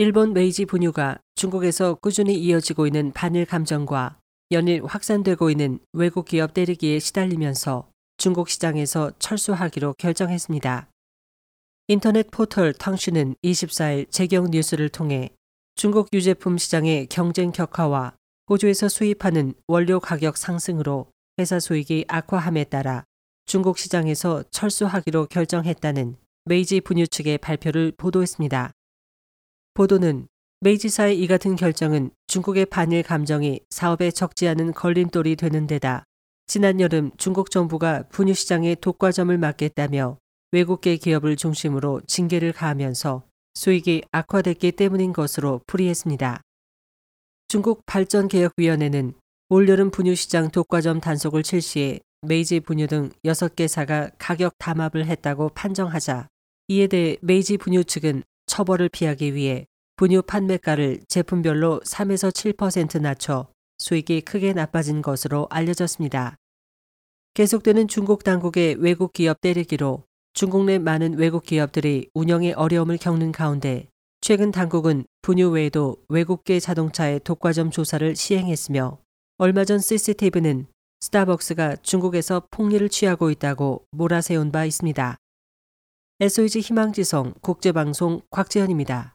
일본 메이지 분유가 중국에서 꾸준히 이어지고 있는 반일 감정과 연일 확산되고 있는 외국 기업 때리기에 시달리면서 중국 시장에서 철수하기로 결정했습니다. 인터넷 포털 탕슈는 24일 재경 뉴스를 통해 중국 유제품 시장의 경쟁 격화와 호주에서 수입하는 원료 가격 상승으로 회사 수익이 악화함에 따라 중국 시장에서 철수하기로 결정했다는 메이지 분유 측의 발표를 보도했습니다. 보도는 메이지사의 이 같은 결정은 중국의 반일 감정이 사업에 적지 않은 걸림돌이 되는 데다 지난 여름 중국 정부가 분유 시장의 독과점을 막겠다며 외국계 기업을 중심으로 징계를 가하면서 수익이 악화됐기 때문인 것으로 풀이했습니다. 중국 발전개혁위원회는 올여름 분유 시장 독과점 단속을 실시해 메이지 분유 등 6개사가 가격 담합을 했다고 판정하자 이에 대해 메이지 분유 측은 처벌을 피하기 위해 분유 판매가를 제품별로 3에서 7% 낮춰 수익이 크게 나빠진 것으로 알려졌습니다. 계속되는 중국 당국의 외국 기업 때리기로 중국 내 많은 외국 기업들이 운영에 어려움을 겪는 가운데 최근 당국은 분유 외에도 외국계 자동차의 독과점 조사를 시행했으며 얼마 전 CCTV는 스타벅스가 중국에서 폭리를 취하고 있다고 몰아세운 바 있습니다. SOG 희망지성 국제방송 곽재현입니다.